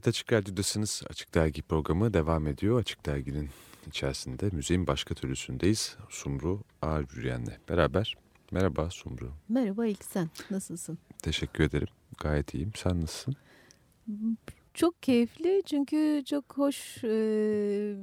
Evet Açık Radyo'dasınız. Açık Dergi programı devam ediyor. Açık Dergi'nin içerisinde müziğin başka türlüsündeyiz. Sumru Ağır Yürüyen'le beraber. Merhaba Sumru. Merhaba ilk sen. Nasılsın? Teşekkür ederim. Gayet iyiyim. Sen nasılsın? Çok keyifli çünkü çok hoş e,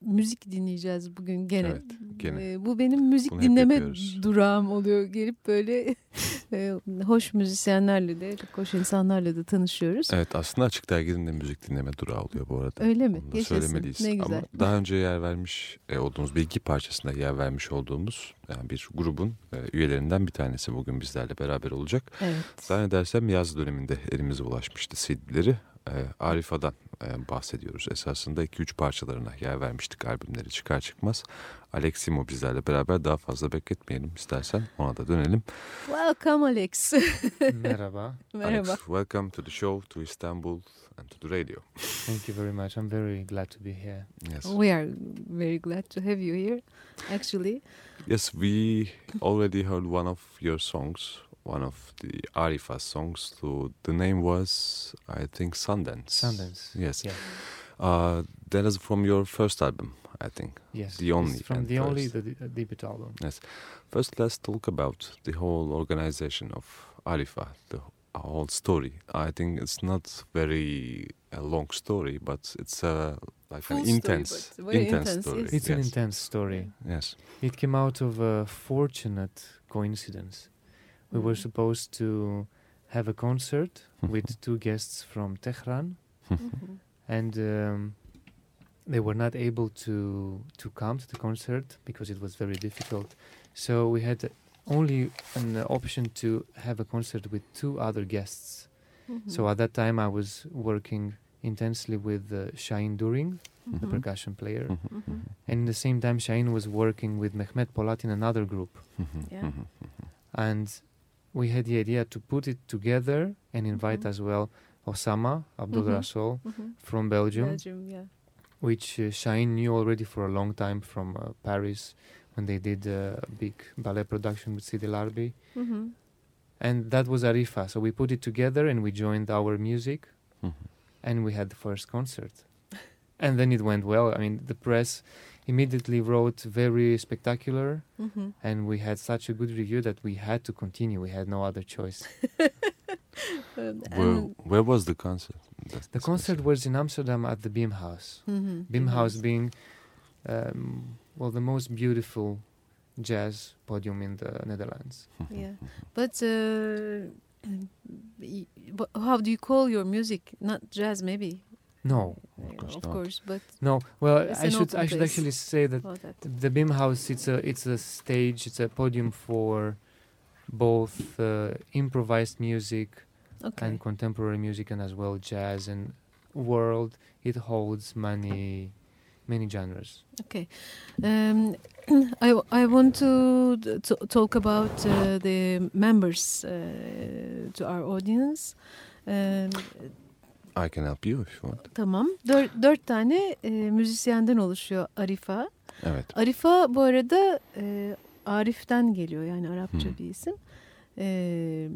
müzik dinleyeceğiz bugün gene. Evet, gene. E, bu benim müzik Bunu dinleme durağım oluyor. Gelip böyle e, hoş müzisyenlerle de, hoş insanlarla da tanışıyoruz. Evet aslında Açık Dergi'nin de müzik dinleme durağı oluyor bu arada. Öyle mi? Onu Yaşasın. söylemeliyiz. Ne güzel. Ama daha önce yer vermiş e, olduğumuz bir iki parçasında yer vermiş olduğumuz yani bir grubun e, üyelerinden bir tanesi bugün bizlerle beraber olacak. Evet. Zannedersem yaz döneminde elimize ulaşmıştı CD'leri. E, Arif Adan e, bahsediyoruz. Esasında 2-3 parçalarına yer vermiştik albümleri çıkar çıkmaz. Aleximo bizlerle beraber daha fazla bekletmeyelim istersen ona da dönelim. Welcome Alex. Merhaba. Merhaba. Alex, welcome to the show, to Istanbul and to the radio. Thank you very much. I'm very glad to be here. Yes. We are very glad to have you here, actually. Yes, we already heard one of your songs one of the Arifa songs. So the name was, I think, Sundance. Sundance. Yes. Yeah. Uh, that is from your first album, I think. Yes. The only It's from and the only the, the debut album. Yes. First, let's talk about the whole organization of Arifa, the whole story. I think it's not very a long story, but it's a like Full an intense, but very intense intense, story. yes. It's an intense story. Yes. It came out of a fortunate coincidence. We were Mm. supposed to have a concert with two guests from Tehran, Mhm. and um, they were not able to to come to the concert because it was very difficult. So we had only an option to have a concert with two other guests. Mhm. So at that time, I was working intensely with uh, Shahin During, the Mhm. percussion player, Mhm. Mhm. and in the same time, Shahin was working with Mehmet Polat in another group. Mhm. Yeah. And we had the idea to put it together and invite Mhm. as well Osama Abdul Mhm. Rasul Mhm. from Belgium, Belgium, yeah. which uh, Shine knew already for a long time from uh, Paris when they did uh, a big ballet production with Sidi Larbi. Mhm. And that was Arifa. So we put it together and we joined our music Mhm. and we had the first concert. and then it went well. I mean, the press immediately wrote very spectacular Mhm. and we had such a good review that we had to continue. We had no other choice. Um, Where, where was the concert? That's The concert specific. was in Amsterdam at the Beam House. Mhm. Beam House Yes. being, um, well, the most beautiful jazz podium in the Netherlands. Yeah, but uh, but how do you call your music? Not jazz, maybe. No, Uh, course of not. course, but no. Well, I should I should actually say that that. the Bimhuis it's a it's a stage, it's a podium for both uh, improvised music Okay. and contemporary music, and as well jazz and world. It holds many many genres. Okay. Um, I, w- I want to d- t- talk about uh, the members uh, to our audience. Um, I can help you if you want. tamam. Dört, dört tane e, müzisyenden oluşuyor Arifa. Evet. Arifa bu arada e, Arif'ten geliyor yani Arapça Hmm. bir isim. E,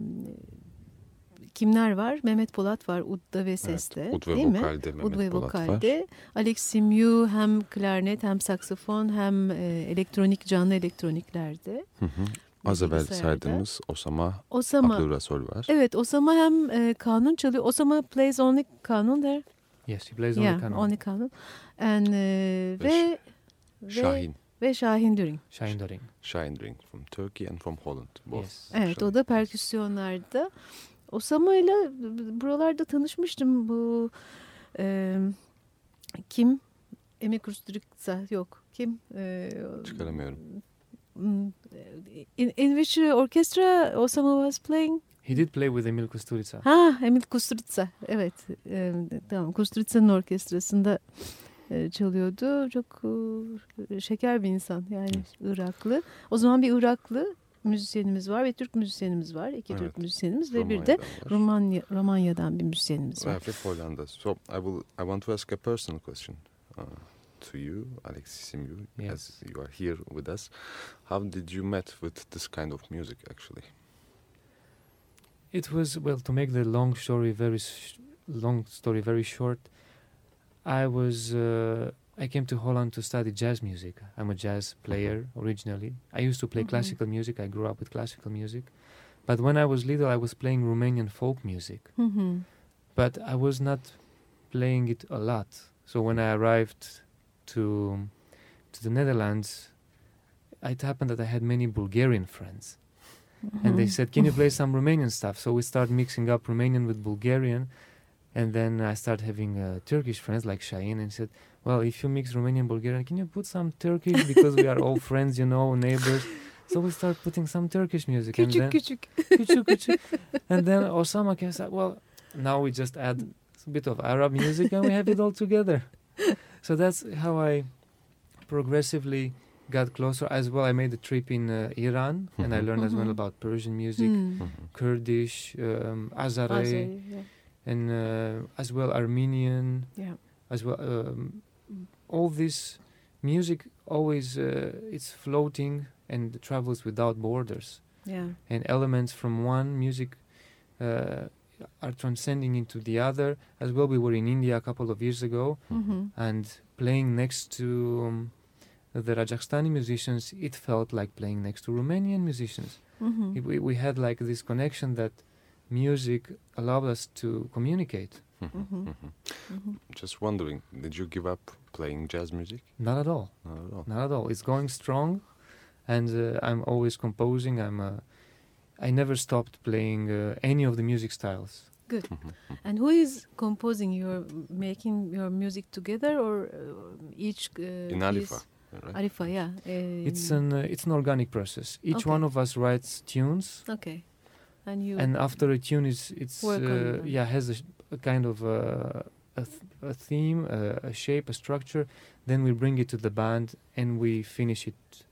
kimler var? Mehmet Polat var Udda ve Ses'te Ud ve değil mi? vokalde Ud Mehmet ve Polat var. vokalde. Alex Simyu hem klarnet hem saksafon hem e, elektronik canlı elektroniklerde. Hı hı. Az evvel saydığımız Osama Osama. Abdurrasol var. Evet Osama hem e, kanun çalıyor. Osama plays only kanun there. Yes, he plays only yeah, canon. only kanun. And, e, ve, ve, Şahin. ve Şahin Düring. Shine Doring. Şahin Ring from Turkey and from Holland. Both. Yes. Evet o da perküsyonlarda. Osama ile buralarda tanışmıştım bu e, kim? Emi Kusturica yok. Kim? E, Çıkaramıyorum. Mm, In, in which orchestra Osama was playing? He did play with Emil Kusturica. Ha Emil Kusturica. Evet. E, tamam Kusturica'nın orkestrasında e, çalıyordu. Çok e, şeker bir insan. Yani Iraklı. O zaman bir Iraklı müzisyenimiz var ve Türk müzisyenimiz var. İki Türk Evet. müzisyenimiz ve bir de. Romanya, Romanya'dan bir müzisyenimiz var. Ve Hollanda. So I will I want to ask a personal question uh, to you, Alexis Simu, Yes. as you are here with us. How did you met with this kind of music actually? It was well to make the long story very sh- long story very short. I was uh, I came to Holland to study jazz music. I'm a jazz player originally. I used to play Mhm. classical music. I grew up with classical music, but when I was little, I was playing Romanian folk music. Hı hı. But I was not playing it a lot. So when I arrived to to the Netherlands, it happened that I had many Bulgarian friends and they said, "Can you play some Romanian stuff?" So we started mixing up Romanian with Bulgarian, and then I started having uh, Turkish friends like Shahin, and said, "Well, if you mix Romanian Bulgarian, can you put some Turkish because we are all friends, you know, neighbors." So we started putting some Turkish music, and then küçük. küçük, küçük. and then Osama came and said, "Well, now we just add a bit of Arab music and we have it all together." So that's how I progressively got closer. As well, I made a trip in uh, Iran, and I Mhm. learned as well Mhm. about Persian music. Hmm. Mhm. Kurdish, um, Azeri, yeah. and uh, as well Armenian, Yeah. as well um, all this music always uh, it's floating and travels without borders. Yeah. and elements from one music uh, are transcending into the other. As well, we were in India a couple of years ago, Mm-hmm. and playing next to um, the Rajasthani musicians, it felt like playing next to Romanian musicians. Mm-hmm. It- we, we had like this connection that music allowed us to communicate. Mhm. Mhm. Mhm. Just wondering, did you give up playing jazz music? Not at all. Not at all. Not at all. It's going strong, and uh, I'm always composing. I'm. Uh, I never stopped playing uh, any of the music styles. Good. Mhm. And who is composing? You're making your music together, or uh, each? Uh, In Alifa, is- right? Arifa, yeah. It's um, an. Uh, it's an organic process. Each Okay. one of us writes tunes, okay. And you. and after a tune is it's uh, yeah has a, sh- a kind of uh, a, th- a theme, a, a shape, a structure. Then we bring it to the band and we finish it,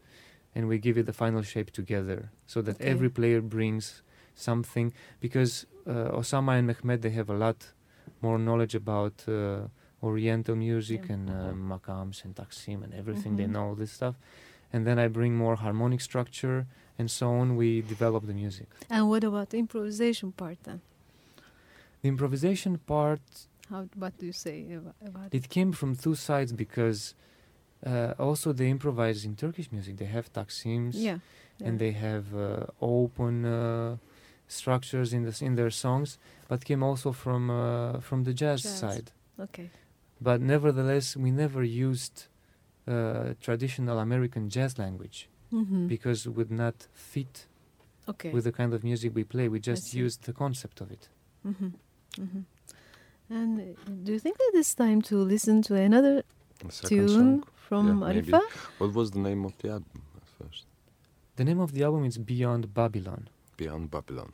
and we give it the final shape together, so that Okay. every player brings something. Because uh, Osama and Mehmet they have a lot more knowledge about uh, Oriental music Yeah. and uh, Mhm. makams and taksim and everything. They Mhm. know this stuff, and then I bring more harmonic structure and so on. We develop the music. and what about the improvisation part then? The improvisation part How? What do you say about, about it? it came from two sides because uh, also they improvise in Turkish music. They have taksims Yeah. yeah. and they have uh, open uh, structures in the, in their songs, but came also from uh, from the jazz, Jazz. side. Okay. But nevertheless, we never used uh, traditional American jazz language Mm-hmm. because it would not fit okay. with the kind of music we play. We just used the concept of it. Mm-hmm. Mm-hmm. And uh, do you think that it's time to listen to another tune song. From Yeah, maybe. Arifa? What was the name of the album at first? The name of the album is Beyond Babylon. Beyond Babylon.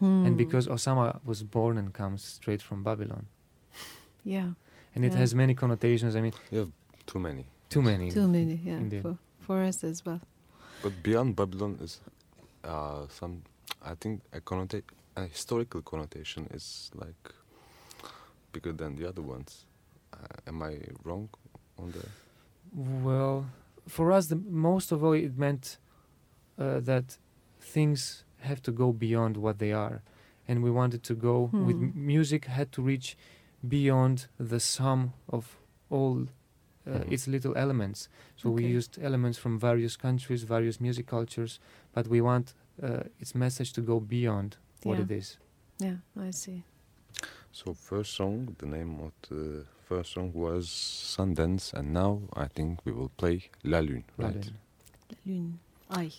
Hmm. and because Osama was born and comes straight from Babylon, yeah, and it has many connotations. I mean, Too many. too many. too many. Yeah, Indeed. for, for us as well. But Beyond Babylon is uh, some, I think, a, connota- a historical connotation is like bigger than the other ones. Uh, am I wrong on the? Well, for us, the most of all, it meant uh, that things have to go beyond what they are, and we wanted to go with Hmm. m- music had to reach beyond the sum of all. Uh, Mhm. its little elements. So we used elements from various countries, various music cultures, but we want uh, its message to go beyond what it is. Yeah, I see. So first song, the name of the first song was Sundance, and now I think we will play La Lune, right? Babylon. Lune. Ay.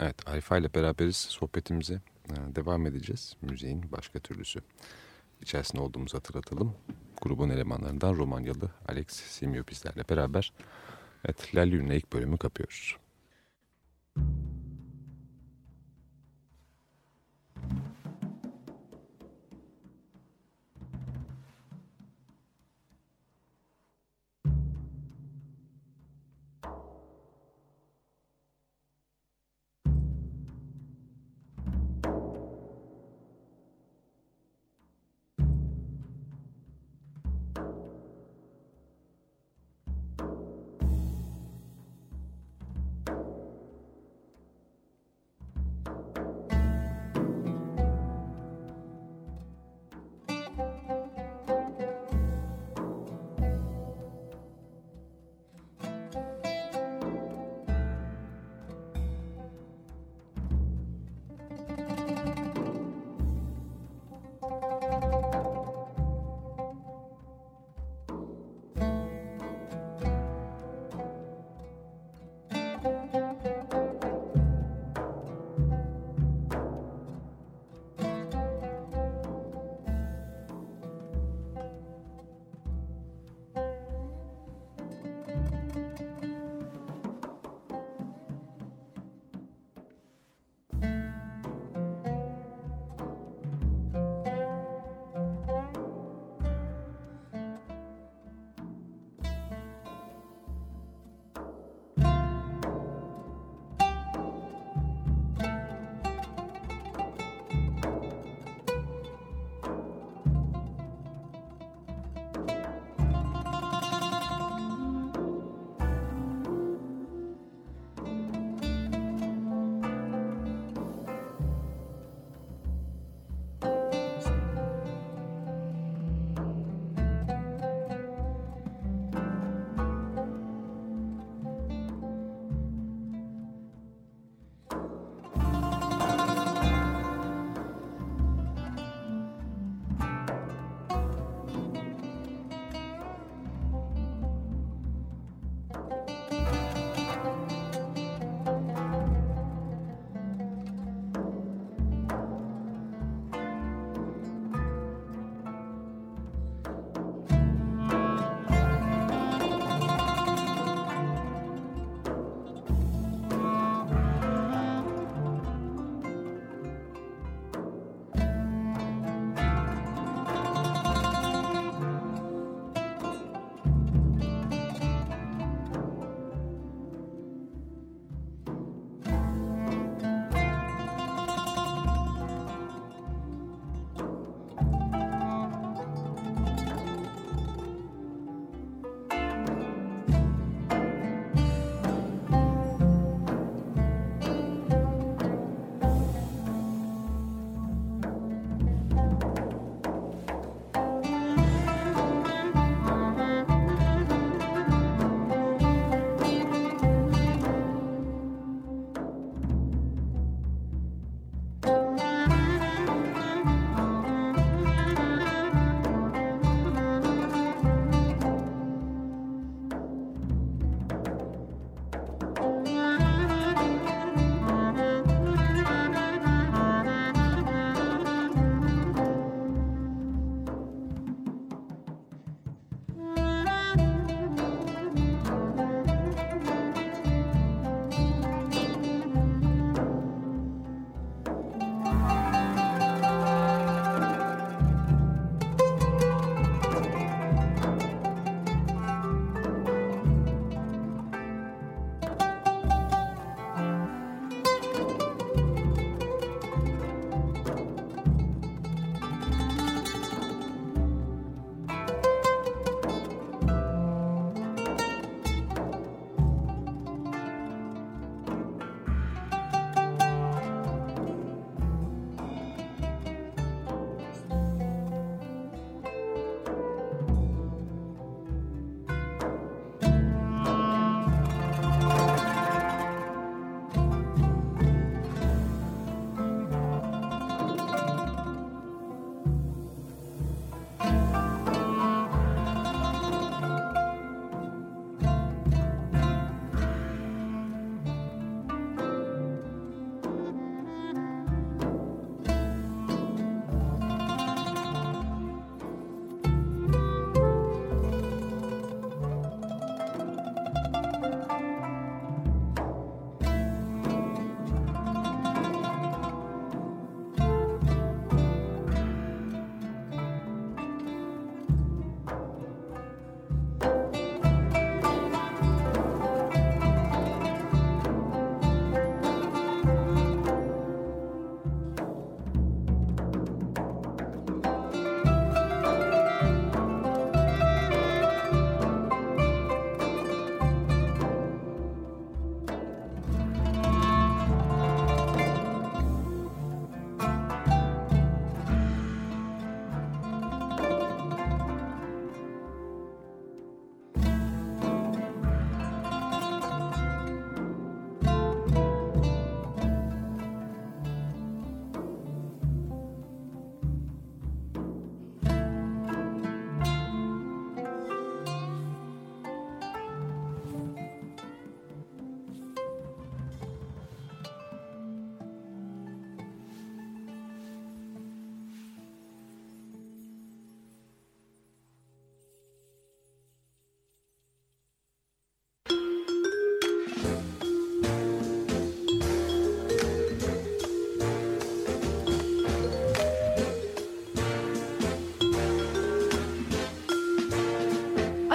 Evet, Arifa ile beraberiz. Sohbetimize e, devam edeceğiz. Müziğin başka türlüsü. İçerisinde olduğumuzu hatırlatalım. Grubun elemanlarından Romanyalı Alex Simio bizlerle beraber. Evet, La Lune'le ilk bölümü kapıyoruz. Thank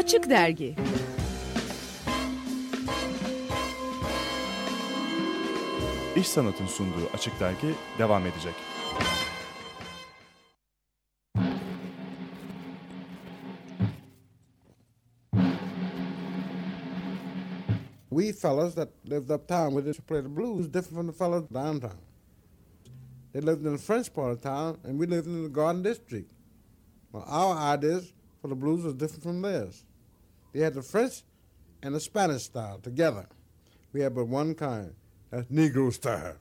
Açık Dergi İş Sanat'ın sunduğu Açık Dergi devam edecek. We fellas that lived uptown, we just play the blues different from the fellas downtown. They lived in the French part of town, and we lived in the Garden District. Well, our ideas for the blues was different from theirs. They had the French and the Spanish style together. We had but one kind, that's Negro style.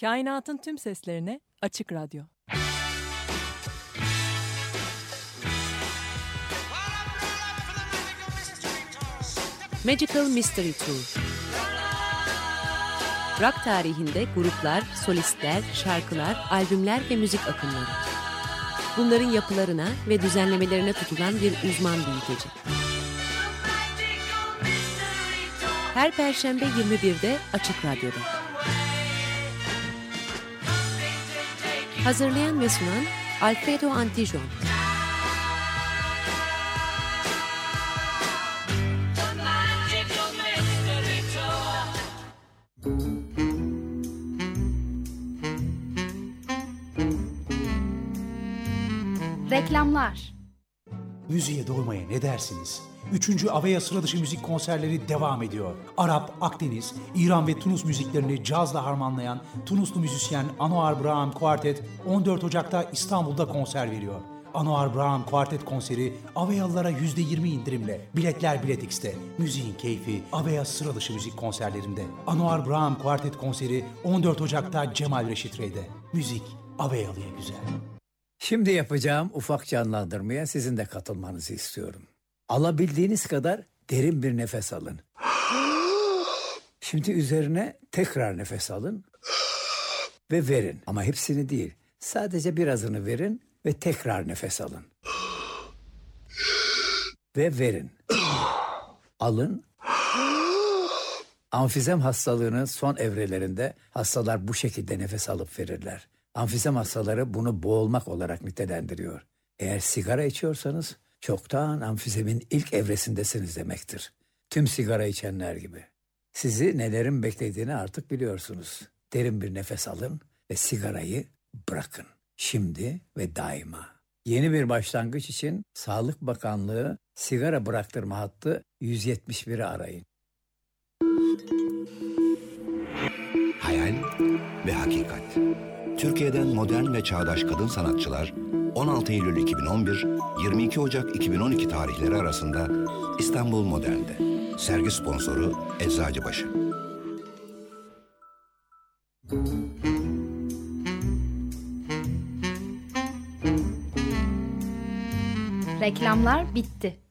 Kainatın tüm seslerine açık radyo. Magical Mystery Tour Rock tarihinde gruplar, solistler, şarkılar, albümler ve müzik akımları. Bunların yapılarına ve düzenlemelerine tutulan bir uzman büyüteci. Her perşembe 21'de Açık Radyo'da. Hazırlayan ve sunan Alfredo Antijon. Müziğe doymaya ne dersiniz? Üçüncü Aveya Sıradışı Müzik konserleri devam ediyor. Arap, Akdeniz, İran ve Tunus müziklerini cazla harmanlayan Tunuslu müzisyen Anwar Braham Quartet 14 Ocak'ta İstanbul'da konser veriyor. Anwar Braham Quartet konseri Aveyalılara %20 indirimle. Biletler Bilet X'te. Müziğin keyfi Aveya Sıradışı Müzik konserlerinde. Anwar Braham Quartet konseri 14 Ocak'ta Cemal Reşit Rey'de. Müzik Aveyalı'ya güzel. Şimdi yapacağım ufak canlandırmaya sizin de katılmanızı istiyorum. Alabildiğiniz kadar derin bir nefes alın. Şimdi üzerine tekrar nefes alın ve verin. Ama hepsini değil. Sadece birazını verin ve tekrar nefes alın. Ve verin. Alın. Amfizem hastalığının son evrelerinde hastalar bu şekilde nefes alıp verirler. Amfizem hastaları bunu boğulmak olarak nitelendiriyor. Eğer sigara içiyorsanız çoktan amfizemin ilk evresindesiniz demektir. Tüm sigara içenler gibi. Sizi nelerin beklediğini artık biliyorsunuz. Derin bir nefes alın ve sigarayı bırakın. Şimdi ve daima. Yeni bir başlangıç için Sağlık Bakanlığı sigara bıraktırma hattı 171'i arayın. Hayal ve hakikat. Türkiye'den modern ve çağdaş kadın sanatçılar 16 Eylül 2011, 22 Ocak 2012 tarihleri arasında İstanbul Modern'de. Sergi sponsoru Eczacıbaşı. Reklamlar bitti.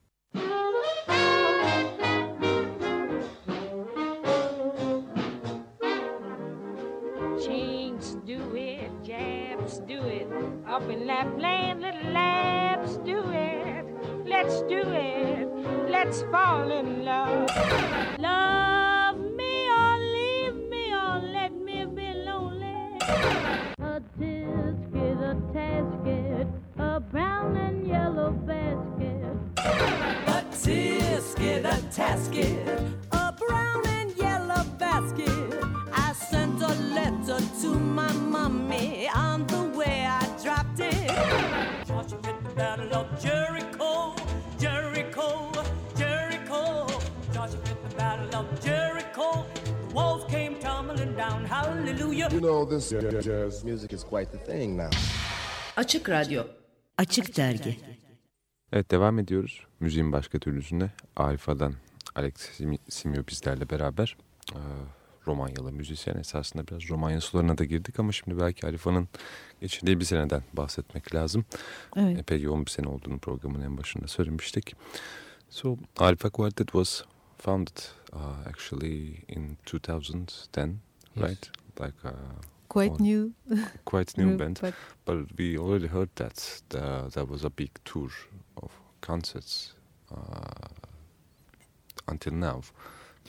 Up in Lapland, little laps do it. Let's do it, let's fall in. Love know, this jazz music is quite the thing now. Açık Radyo Açık Dergi Evet devam ediyoruz. Müziğin başka türlüsünde Arif Adan, Alex Simio bizlerle beraber. Ee, Romanyalı müzisyen esasında biraz Romanya sularına da girdik ama şimdi belki Arif Adan'ın geçirdiği bir seneden bahsetmek lazım. Evet. Epey yoğun bir sene olduğunu programın en başında söylemiştik. So Arifa Quartet was founded uh, actually in 2010, Yes. right? Like uh, quite new. quite new group, band. but- But we already heard that uh, there was a big tour of concerts uh, until now,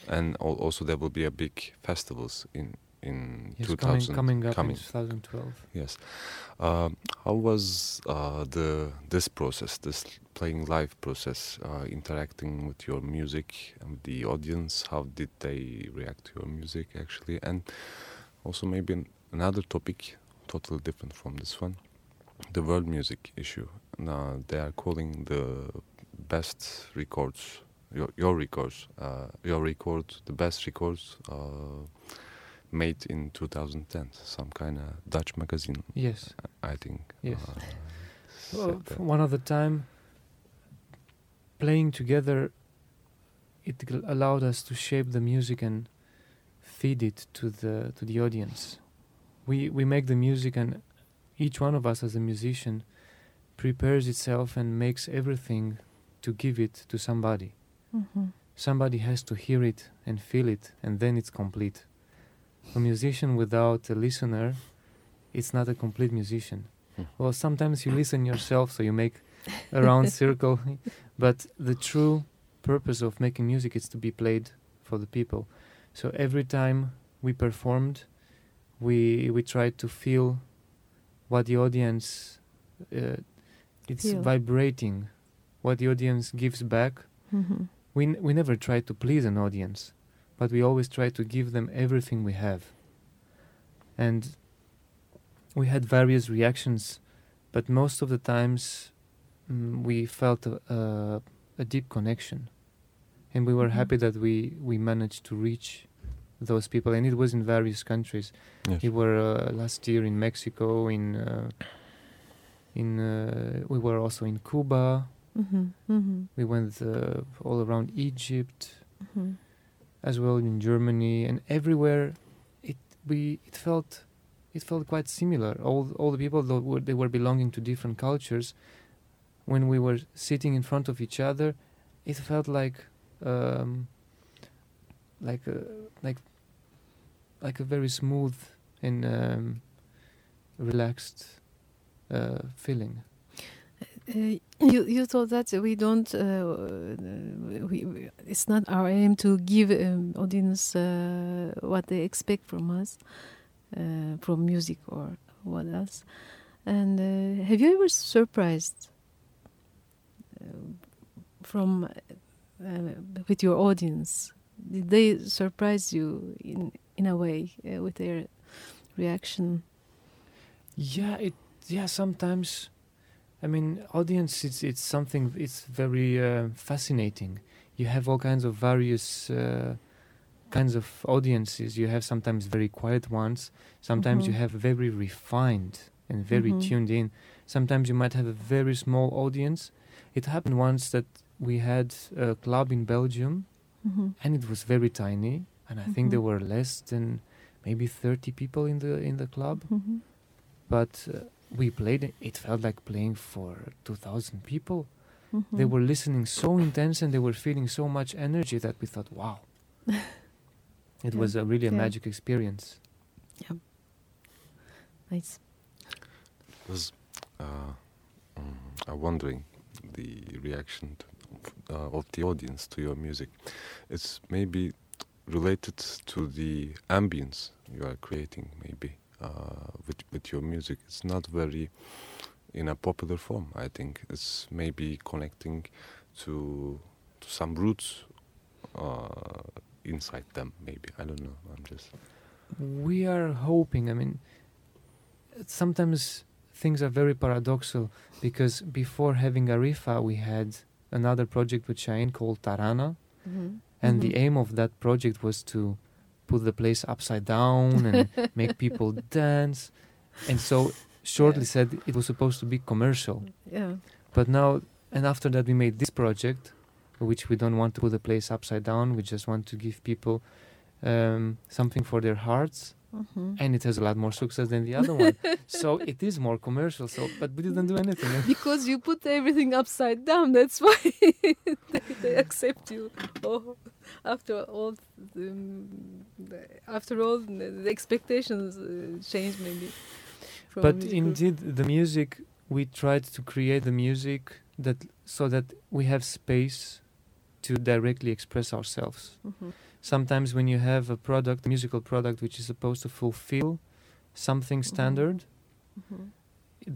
and al- also there will be a big festivals in in Yes, 2000 coming, coming up coming. in 2012. Yes. Um, how was uh, the this process, this playing live process, uh, interacting with your music and the audience? How did they react to your music actually? And also maybe an, another topic, totally different from this one, the world music issue. Now they are calling the best records, your your records, uh, your record, the best records. Uh, made in 2010 some kind of dutch magazine Yes. i think Yes. uh, Well, one of the time, playing together, it allowed us to shape the music and feed it to the to the audience. We we make the music, and each one of us as a musician prepares itself and makes everything to give it to somebody. Mhm. Somebody has to hear it and feel it, and then it's complete. A musician without a listener, it's not a complete musician. Well, sometimes you listen yourself, so you make a round circle. But the true purpose of making music is to be played for the people. So every time we performed, we we tried to feel what the audience uh, it's Feel. vibrating, what the audience gives back. Mhm. We n- we never try to please an audience, but we always try to give them everything we have. And we had various reactions, but most of the times mm, we felt a, a, a deep connection, and we were Mhm. happy that we we managed to reach those people, and it was in various countries. Yes. We were uh, last year in Mexico, in uh, in uh, we were also in Cuba. Mhm, mhm. We went uh, all around Egypt Mhm. as well in Germany and everywhere. It we it felt it felt quite similar. All all the people that were they were belonging to different cultures. When we were sitting in front of each other, it felt like um, like a like like a very smooth and um, relaxed uh, feeling. Uh, you you thought that we don't uh, we, we it's not our aim to give um, audience uh, what they expect from us uh, from music or what else and uh, have you ever surprised uh, from uh, with your audience did they surprise you in in a way uh, with their reaction Yeah, it yeah sometimes. I mean, audience it's it's something it's very uh, fascinating. You have all kinds of various uh, kinds of audiences. You have sometimes very quiet ones. Sometimes you Mhm. have very refined and very Mhm. tuned in. Sometimes you might have a very small audience. It happened once that we had a club in Belgium, Mhm. and it was very tiny. And I think there were less than maybe thirty people in the in the club Mhm. but uh, we played it it felt like playing for 2000 people they Mhm. were listening so intense and they were feeling so much energy that we thought wow it Yeah, was a really a yeah. magic experience yeah nice was uh, um, I'm wondering the reaction to, uh, of the audience to your music. It's maybe related to the ambience you are creating, maybe uh, with with your music. It's not very in a popular form. I think it's maybe connecting to to some roots uh, inside them. Maybe I don't know. I'm just we are hoping i mean sometimes things are very paradoxal because before having arifa we had another project with Cheyenne called tarana Mhm. and the Mhm. aim of that project was to put the place upside down and make people dance and so shortly Yeah. said it was supposed to be commercial Yeah. but now and after that we made this project which we don't want to put the place upside down we just want to give people um, something for their hearts Mhm. and it has a lot more success than the other one. so it is more commercial. So, but we didn't do anything. Because you put everything upside down. That's why they, they accept you. Oh, after all, the, after all, the expectations uh, change maybe. but indeed, the music we tried to create the music that so that we have space to directly express ourselves. Mhm. Sometimes when you have a product, a musical product, which is supposed to fulfill something standard, Mhm.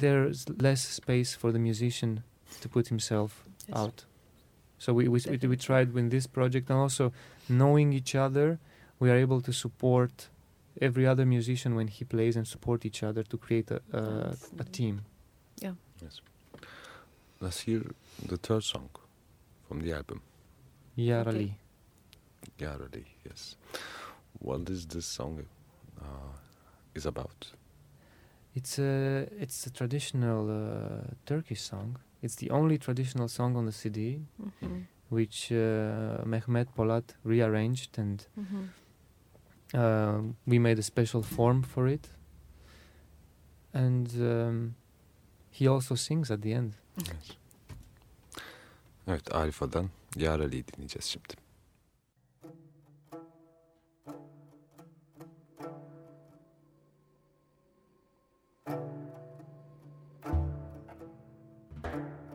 there's less space for the musician to put himself Yes. out. So we, we, we, we tried with this project and also knowing each other, we are able to support every other musician when he plays and support each other to create a, a, a team. Yeah. Yes. Let's hear the third song from the album. Yarali. Yarali, yes. What is this song uh, is about? It's a it's a traditional uh, Turkish song. It's the only traditional song on the CD, Mhm. which uh, Mehmet Polat rearranged, and Mhm. um, we made a special form for it. And um, he also sings at the end. Yes. Evet Arifa'dan Yarali'yi dinleyeceğiz şimdi. Thank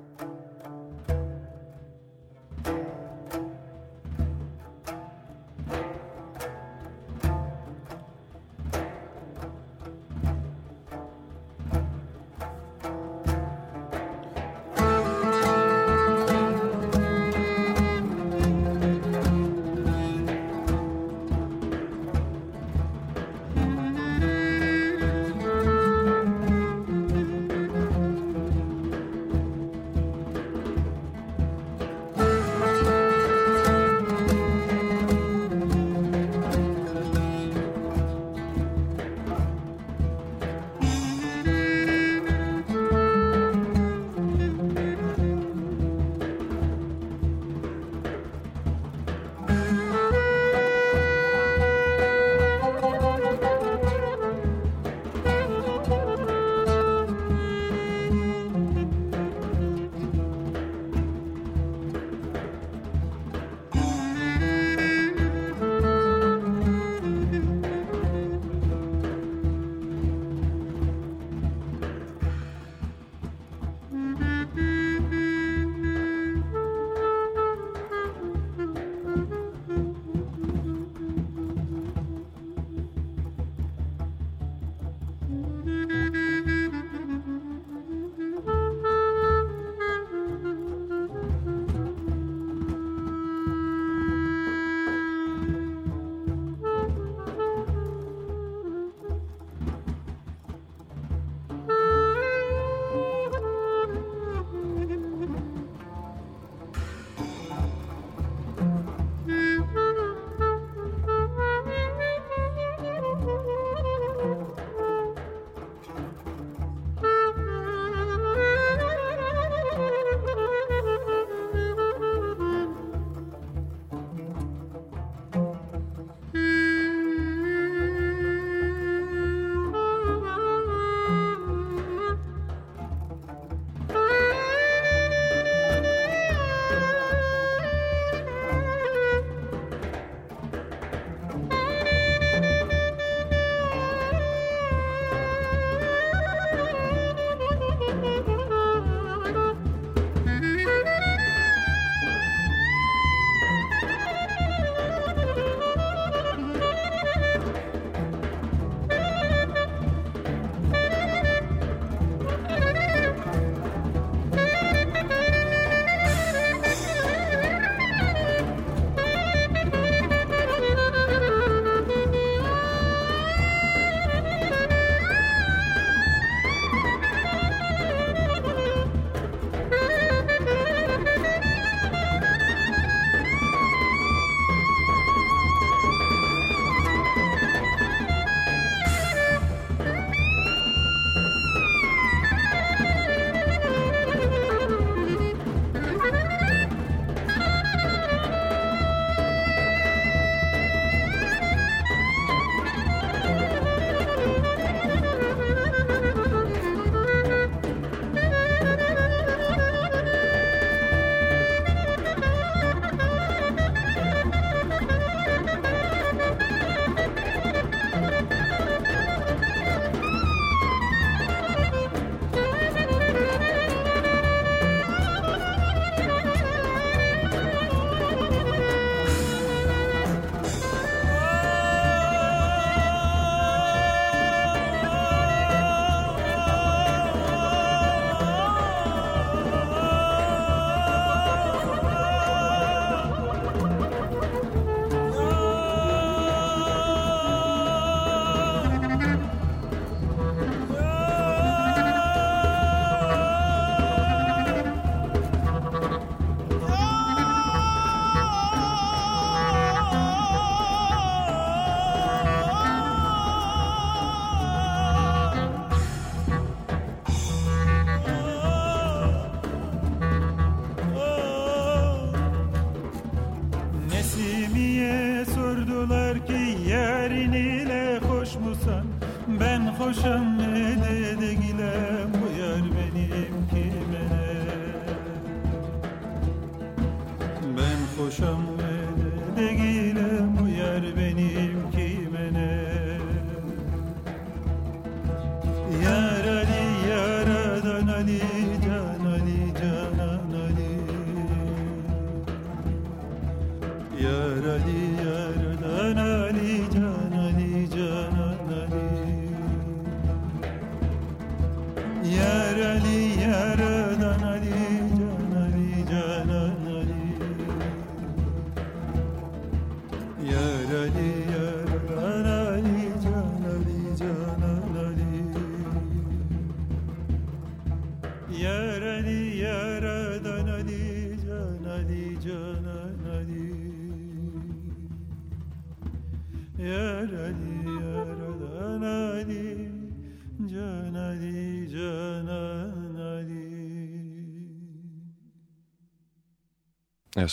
olsan ben hoşum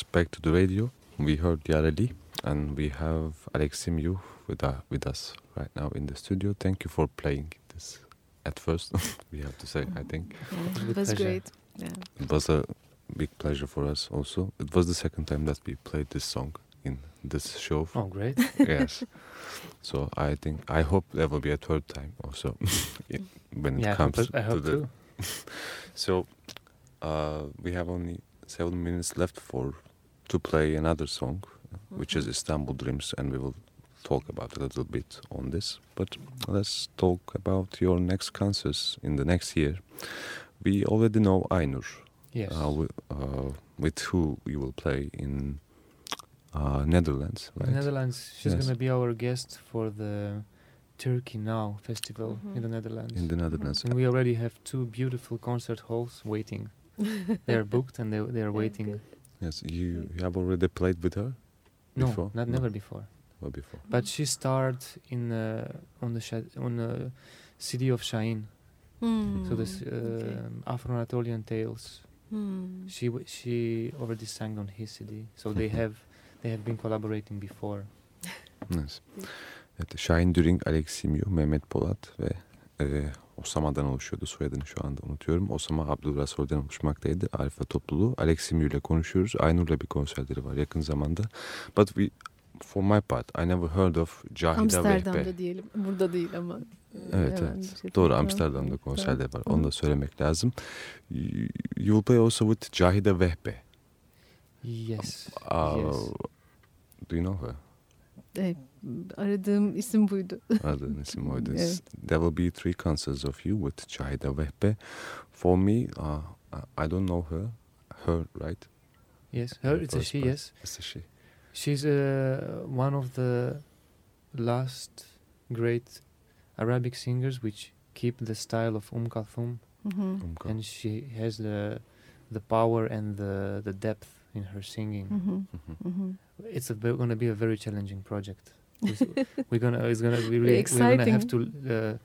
Yes, back to the radio. We heard Yarali and we have Alex Simu with, uh, with us right now in the studio. Thank you for playing this at first, we have to say, I think. Yeah, it was great. Yeah. It was a big pleasure for us also. It was the second time that we played this song in this show. Oh, great. yes. So I think, I hope there will be a third time also when it Yeah, I comes hope- I to hope the. too. so uh, we have only seven minutes left for to play another song, which is Istanbul Dreams, and we will talk about a little bit on this. But let's talk about your next concerts in the next year. We already know Aynur. Yes. Uh, wi- uh, with who you will play in uh, Netherlands, right? Netherlands, she's Yes. going to be our guest for the Turkey Now festival in the Netherlands. In the Netherlands. And we already have two beautiful concert halls waiting. They're booked and they they are waiting. Yes, you, you have already played with her No, before. not never before. Never before. But she starred in uh, on the Sha- on the city of Shahin. So this uh, okay. Afro-Anatolian tales. Hmm. She w- she already sang on his CD. So they have they have been collaborating before. Evet. evet Şahin Düring, Alex Simu, Mehmet Polat ve e, Osama'dan oluşuyordu. Soyadını şu anda unutuyorum. Osama Abdülrasol'den oluşmaktaydı. Alfa topluluğu. Alex Simio ile konuşuyoruz. Aynur'la bir konserleri var yakın zamanda. But we, for my part, I never heard of Cahide Amsterdam'da Vehbe. diyelim. Burada değil ama. Evet Hemen evet. şey Doğru. Amsterdam'da Evet, konserleri var. tamam. Onu da söylemek lazım. You you will play also with Cahide Vehbe. Yes. Uh, yes. Do you know her? Evet, aradığım isim buydu. Adın isim oydu. Evet. There will be three concerts of you with Cahide Vehbe. For me, uh, I don't know her. Her, right? Yes, her. The It's a she. part. Yes. It's a she. She's uh, one of the last great Arabic singers which keep the style of Umm Kulthum, Mhm. Umm and she has the the power and the the depth in her singing. Mhm. Mhm. It's going to be a very challenging project. It's- we're gonna it's gonna be Very really, we're gonna have to uh,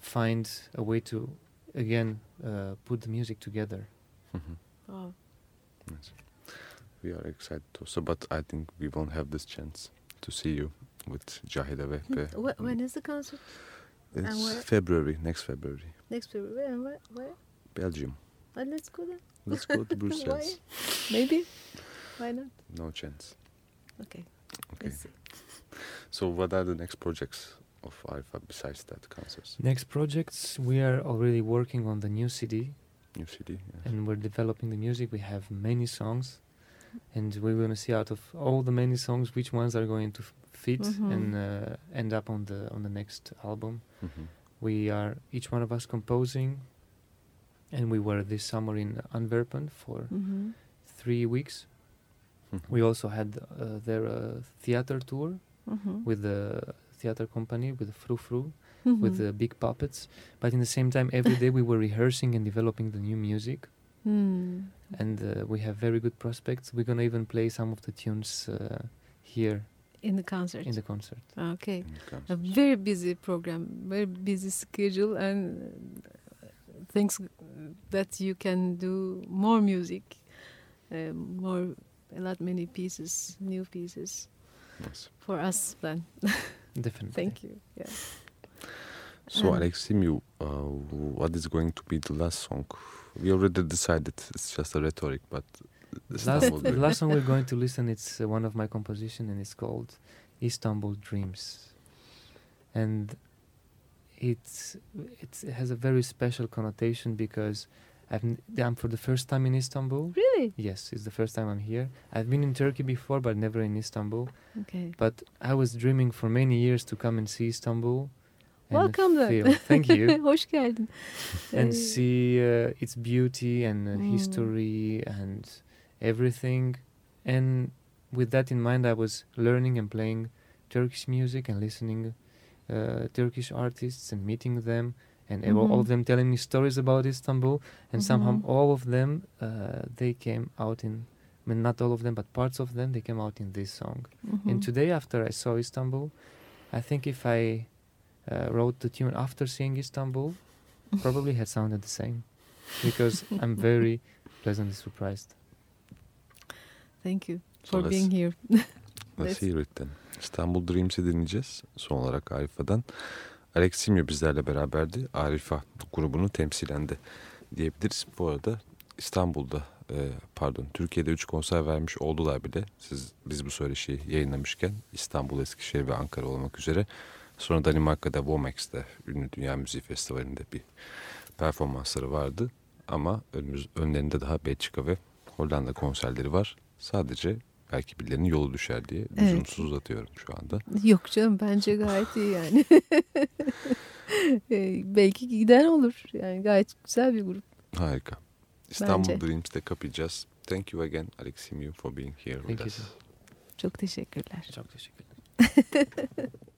find a way to again uh, put the music together. Mhm. Wow. Yes. We are excited also, but I think we won't have this chance to see you with Cahide Vehbe. Wh- when is the concert? It's? February, next February. Next February. Where? Where? where? Belgium. Well, let's go there. Let's go to Why? Brussels. Maybe. Why not? No chance. Okay. Okay. Let's see. So, what are the next projects of Arifa besides that concerts? Next projects, we are already working on the new CD. New CD, yes. And we're developing the music. We have many songs. And we're going to see out of all the many songs which ones are going to f- fit Mhm. and uh, end up on the on the next album. Mhm. We are each one of us composing, and we were this summer in Antwerpen for Mhm. three weeks. We also had uh, their uh, theater tour Mhm. with the theater company with the Froe Froe Mhm. with the big puppets. But in the same time, every day we were rehearsing and developing the new music. Hmm. And uh, we have very good prospects. We're gonna even play some of the tunes uh, here In the concert. in the concert. Okay. concert. A very busy program, very busy schedule, and uh, thanks that you can do more music, uh, more a lot many pieces, new pieces Yes. for us then. Definitely. Thank you. Yeah. So Um, Alex Simu, uh, what is going to be the last song? We already decided it's just a rhetoric, but Last, the last song we're going to listen, it's uh, one of my composition and it's called Istanbul Dreams. And it's, it's, it has a very special connotation because I've, I'm for the first time in Istanbul. Really? Yes, it's the first time I'm here. I've been in Turkey before, but never in Istanbul. Okay. But I was dreaming for many years to come and see Istanbul. and Welcome then. feel- Thank you. Hoş geldin. and see uh, its beauty and uh, Mm. history and everything. And with that in mind, I was learning and playing Turkish music and listening uh, Turkish artists and meeting them, and ev- all Mhm. of them telling me stories about Istanbul. And somehow, Mhm. all of them uh, they came out in. I mean, not all of them, but parts of them they came out in this song. Mhm. And today, after I saw Istanbul, I think if I uh, wrote the tune after seeing Istanbul, probably had sounded the same because I'm very pleasantly surprised. Thank you So for let's- being here. Let's Let's- hear it then. İstanbul Dreams'i dinleyeceğiz. Son olarak Arifa'dan. Aleximio bizlerle beraberdi. Arifa grubunu temsilen de diyebiliriz. Bu arada İstanbul'da e, pardon Türkiye'de 3 konser vermiş oldular bile. Siz biz bu söyleşiyi yayınlamışken İstanbul, Eskişehir ve Ankara olmak üzere. Sonra Danimarka'da Womax'te ünlü Dünya Müziği Festivali'nde bir performansları vardı. Ama önümüz, önlerinde daha Belçika ve Hollanda konserleri var. Sadece belki birilerinin yolu düşer diye Evet. lüzumsuz uzatıyorum şu anda. Yok canım bence gayet iyi yani. Ee, Belki giden olur. Yani gayet güzel bir grup. Harika. İstanbul Bence. Dreams'te kapayacağız. Thank you again Aleximiu for being here Thank with you. us. Çok teşekkürler. Çok teşekkürler.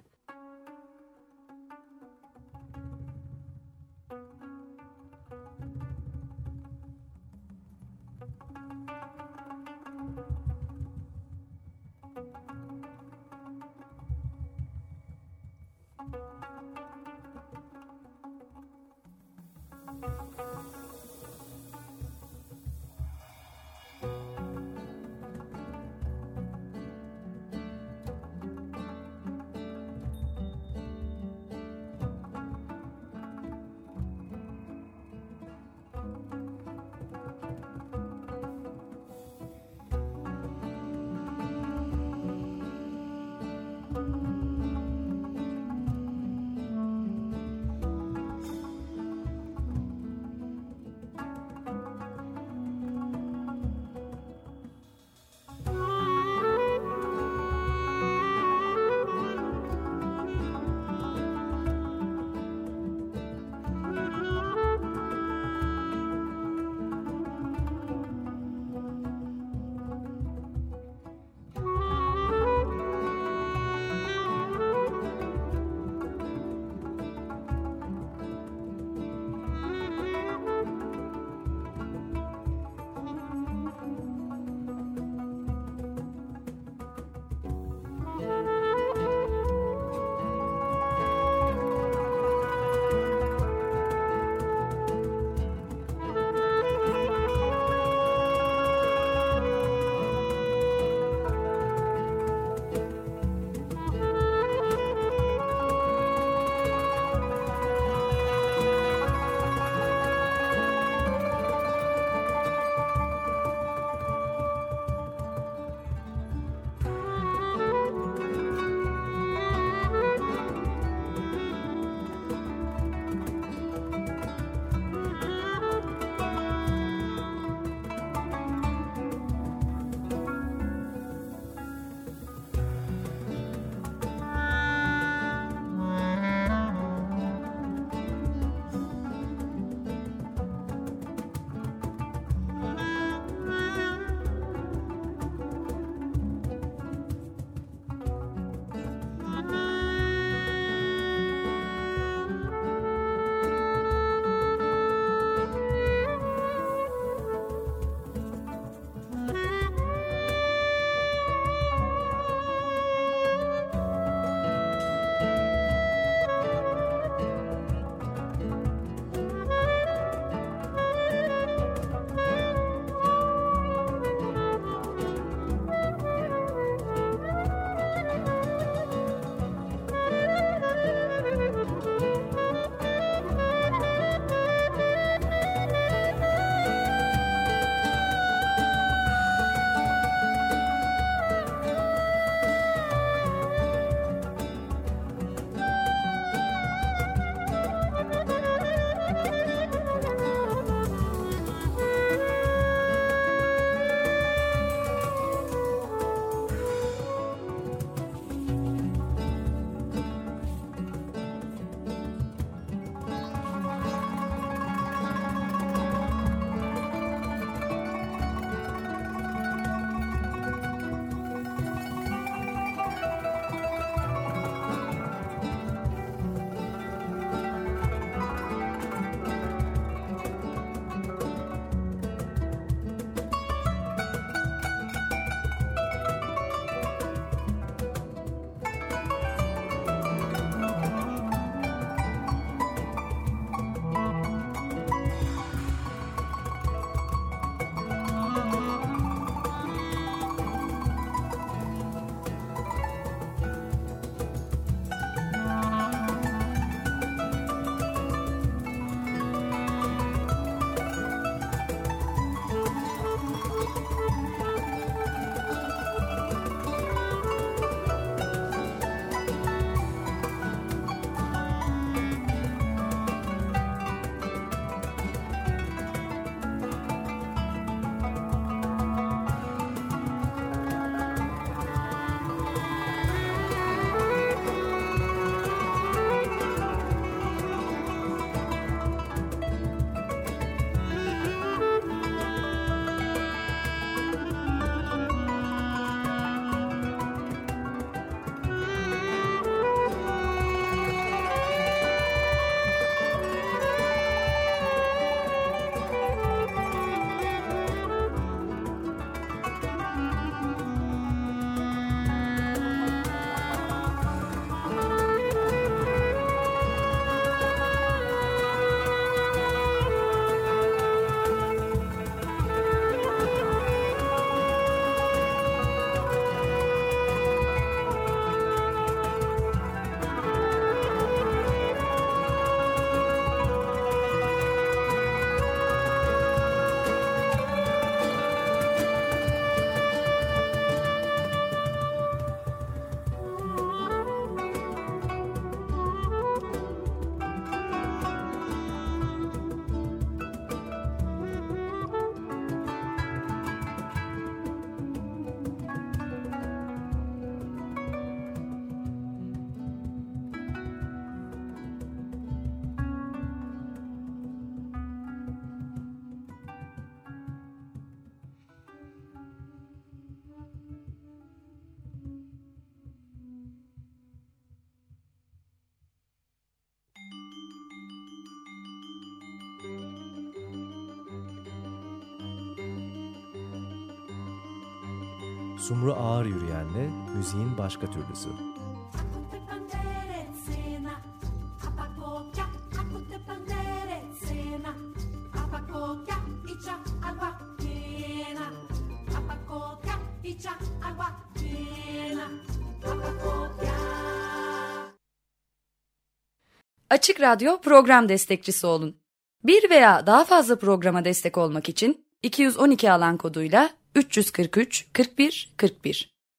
Sumru ağır yürüyenle müziğin başka türlüsü. Açık Radyo program destekçisi olun. Bir veya daha fazla programa destek olmak için 212 alan koduyla 343 41 41